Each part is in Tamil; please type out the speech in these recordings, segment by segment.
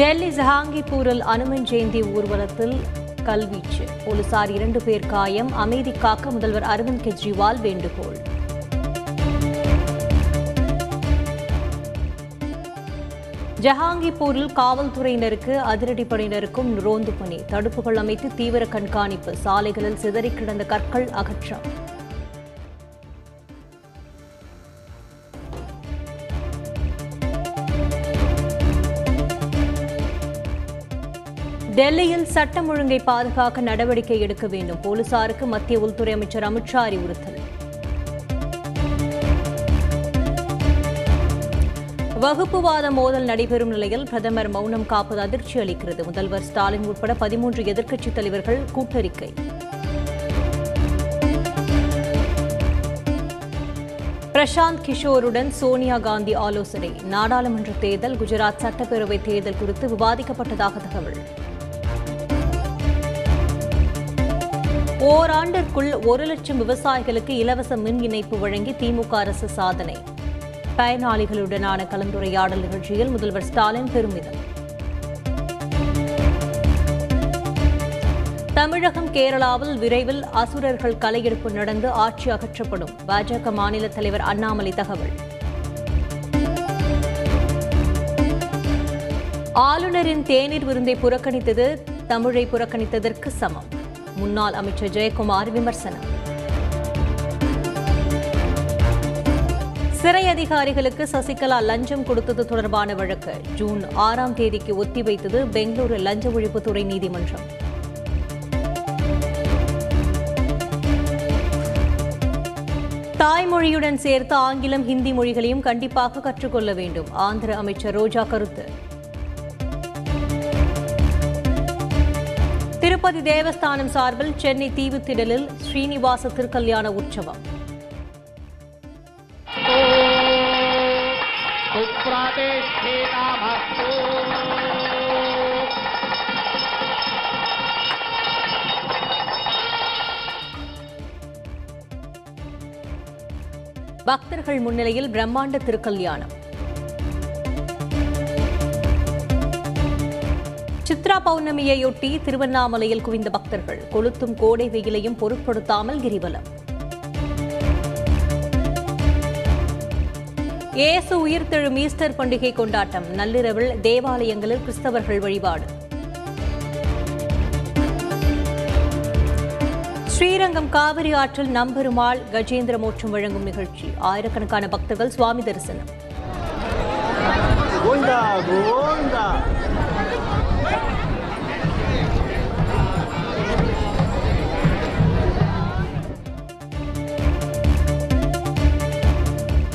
டெல்லி ஜஹாங்கிபூரில் அனுமன் ஜெயந்தி ஊர்வலத்தில் கல்வீச்சு. போலீசார் இரண்டு பேர் காயம். அமைதி காக்க முதல்வர் அரவிந்த் கெஜ்ரிவால் வேண்டுகோள். ஜஹாங்கிப்பூரில் காவல்துறையினருக்கு அதிரடிப்படையினருக்கும் ரோந்து பணி. தடுப்புகள் அமைத்து தீவிர கண்காணிப்பு. சாலைகளில் சிதறிக் கிடந்த கற்கள் அகற்றம். டெல்லியில் சட்டம் ஒழுங்கை பாதுகாக்க நடவடிக்கை எடுக்க வேண்டும். போலீசாருக்கு மத்திய உள்துறை அமைச்சர் அமித்ஷா அறிவுறுத்தல். வகுப்புவாத மோதல் நடைபெறும் நிலையில் பிரதமர் மௌனம் காப்பது அதிர்ச்சி அளிக்கிறது. முதல்வர் ஸ்டாலின் உட்பட பதிமூன்று எதிர்க்கட்சித் தலைவர்கள் கூட்டறிக்கை. பிரசாந்த் கிஷோருடன் சோனியா காந்தி ஆலோசனை. நாடாளுமன்ற தேர்தல் குஜராத் சட்டப்பேரவை தேர்தல் குறித்து விவாதிக்கப்பட்டதாக தகவல். ஓராண்டிற்குள் ஒரு லட்சம் விவசாயிகளுக்கு இலவச மின் இணைப்பு வழங்கி திமுக அரசு சாதனை. பயனாளிகளுடனான கலந்துரையாடல் நிகழ்ச்சியில் முதல்வர் ஸ்டாலின் பெருமிதம் தமிழகம் கேரளாவில் விரைவில் அசுரர்கள் கலையெடுப்பு நடந்து ஆட்சி அகற்றப்படும். பாஜக மாநில தலைவர் அண்ணாமலை தகவல். ஆளுநரின் தேநீர் விருந்தை புறக்கணித்தது தமிழை புறக்கணித்ததற்கு சமம். முன்னாள் அமைச்சர் ஜெயக்குமார் விமர்சனம். சிறை அதிகாரிகளுக்கு சசிகலா லஞ்சம் கொடுத்தது தொடர்பான வழக்கு. ஜூன் ஆறாம் தேதிக்கு ஒத்திவைத்தது பெங்களூரு லஞ்ச ஒழிப்புத்துறை நீதிமன்றம். தாய்மொழியுடன் சேர்த்து ஆங்கிலம் ஹிந்தி மொழிகளையும் கண்டிப்பாக கற்றுக்கொள்ள வேண்டும். ஆந்திர அமைச்சர் ரோஜா கருத்து. திருப்பதி தேவஸ்தானம் சார்பில் சென்னை தீவுத்திடலில் ஸ்ரீனிவாச திருக்கல்யாண உற்சவம் பக்தர்கள் முன்னிலையில் பிரம்மாண்ட திருக்கல்யாணம். சித்ரா பௌர்ணமியையொட்டி திருவண்ணாமலையில் குவிந்த பக்தர்கள். கொளுத்தும் கோடை வெயிலையும் பொருட்படுத்தாமல் கிரிவலம். இயேசு உயிர்த்தெழும் ஈஸ்டர் பண்டிகை கொண்டாட்டம். நள்ளிரவில் தேவாலயங்களில் கிறிஸ்தவர்கள் வழிபாடு. ஸ்ரீரங்கம் காவிரி ஆற்றில் நம்பெருமாள் கஜேந்திர மோட்சம் வழங்கும் நிகழ்ச்சி. ஆயிரக்கணக்கான பக்தர்கள் சுவாமி தரிசனம்.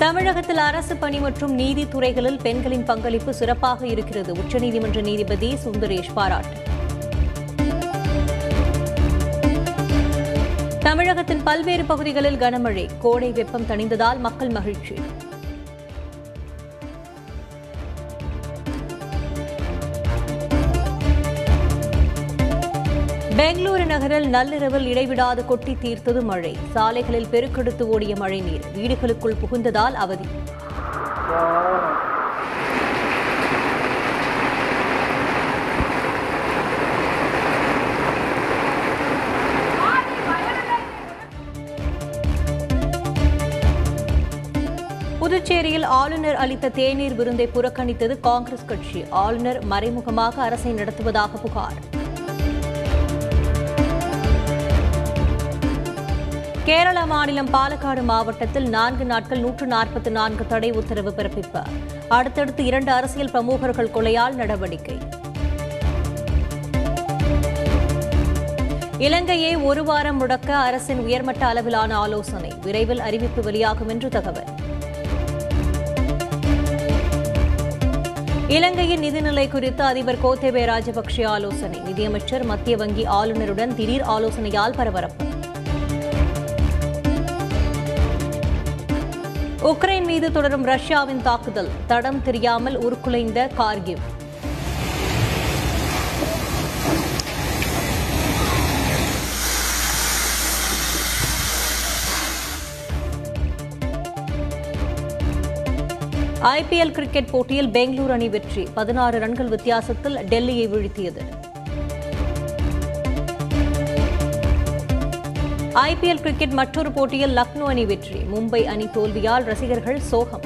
தமிழகத்தில் அரசு பணி மற்றும் நீதித்துறைகளில் பெண்களின் பங்களிப்பு சிறப்பாக இருக்கிறது. உச்சநீதிமன்ற நீதிபதி சுந்தரேஷ் பாராட்டு. தமிழகத்தின் பல்வேறு பகுதிகளில் கனமழை. கோடை வெப்பம் தணிந்ததால் மக்கள் மகிழ்ச்சி. பெங்களூரு நகரில் நள்ளிரவில் இடைவிடாது கொட்டி தீர்த்தது மழை. சாலைகளில் பெருக்கெடுத்து ஓடிய மழைநீர் வீடுகளுக்குள் புகுந்ததால் அவதி. புதுச்சேரியில் ஆளுநர் அளித்த தேநீர் விருந்தை புறக்கணித்தது காங்கிரஸ் கட்சி. ஆளுநர் மறைமுகமாக அரசை நடத்துவதாக புகார். கேரள மாநிலம் பாலக்காடு மாவட்டத்தில் நான்கு நாட்கள் நூற்று நாற்பத்தி நான்கு தடை உத்தரவு பிறப்பிப்பு. அடுத்தடுத்து இரண்டு அரசியல் பிரமுகர்கள் கொலையால் நடவடிக்கை. இலங்கையை ஒரு வாரம் முடக்க அரசின் உயர்மட்ட அளவிலான ஆலோசனை. விரைவில் அறிவிப்பு வெளியாகும் என்று தகவல். இலங்கையின் நிதிநிலை குறித்து அதிபர் கோத்தேபே ராஜபக்சே ஆலோசனை. நிதியமைச்சர் மத்திய வங்கி ஆளுநருடன் திடீர் ஆலோசனையால் பரபரப்பு. உக்ரைன் மீது தொடரும் ரஷ்யாவின் தாக்குதல். தடம் தெரியாமல் உருக்குலைந்த கார்கிவ். ஐபிஎல் கிரிக்கெட் போட்டியில் பெங்களூரு அணி வெற்றி. பதினாறு ரன்கள் வித்தியாசத்தில் டெல்லியை வீழ்த்தியது. ஐபிஎல் கிரிக்கெட் மற்றொரு போட்டியில் லக்னோ அணி வெற்றி. மும்பை அணி தோல்வியால் ரசிகர்கள் சோகம்.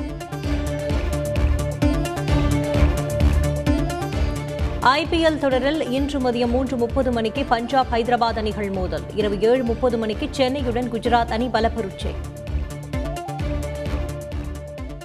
ஐபிஎல் தொடரில் இன்று மதியம் மூன்று முப்பது மணிக்கு பஞ்சாப் ஹைதராபாத் அணிகள் மோதல். இரவு ஏழு முப்பது மணிக்கு சென்னையுடன் குஜராத் அணி பலப்பருச்சை